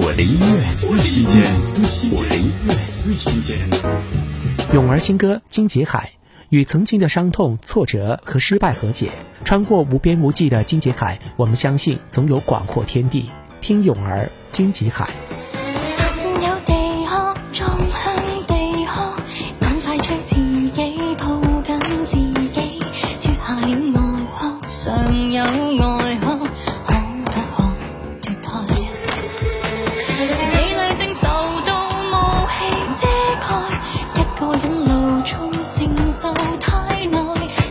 我的音乐最新鲜，我的音乐最新鲜。勇儿新歌《荆棘海》，与曾经的伤痛、挫折和失败和解，穿过无边无际的荆棘海，我们相信总有广阔天地。听勇儿《荆棘海》。受太耐，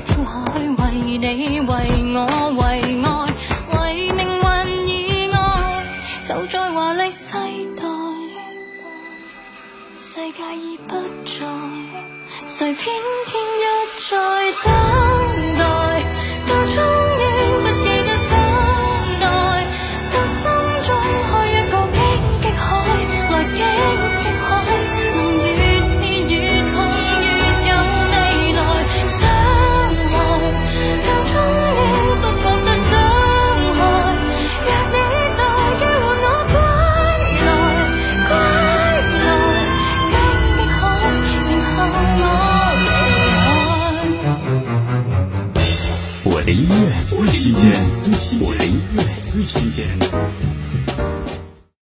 跳下去为你、为我、为爱，为命运以外。走在华丽世代，世界已不在，谁偏偏一再等？音乐最新鲜，最新鲜。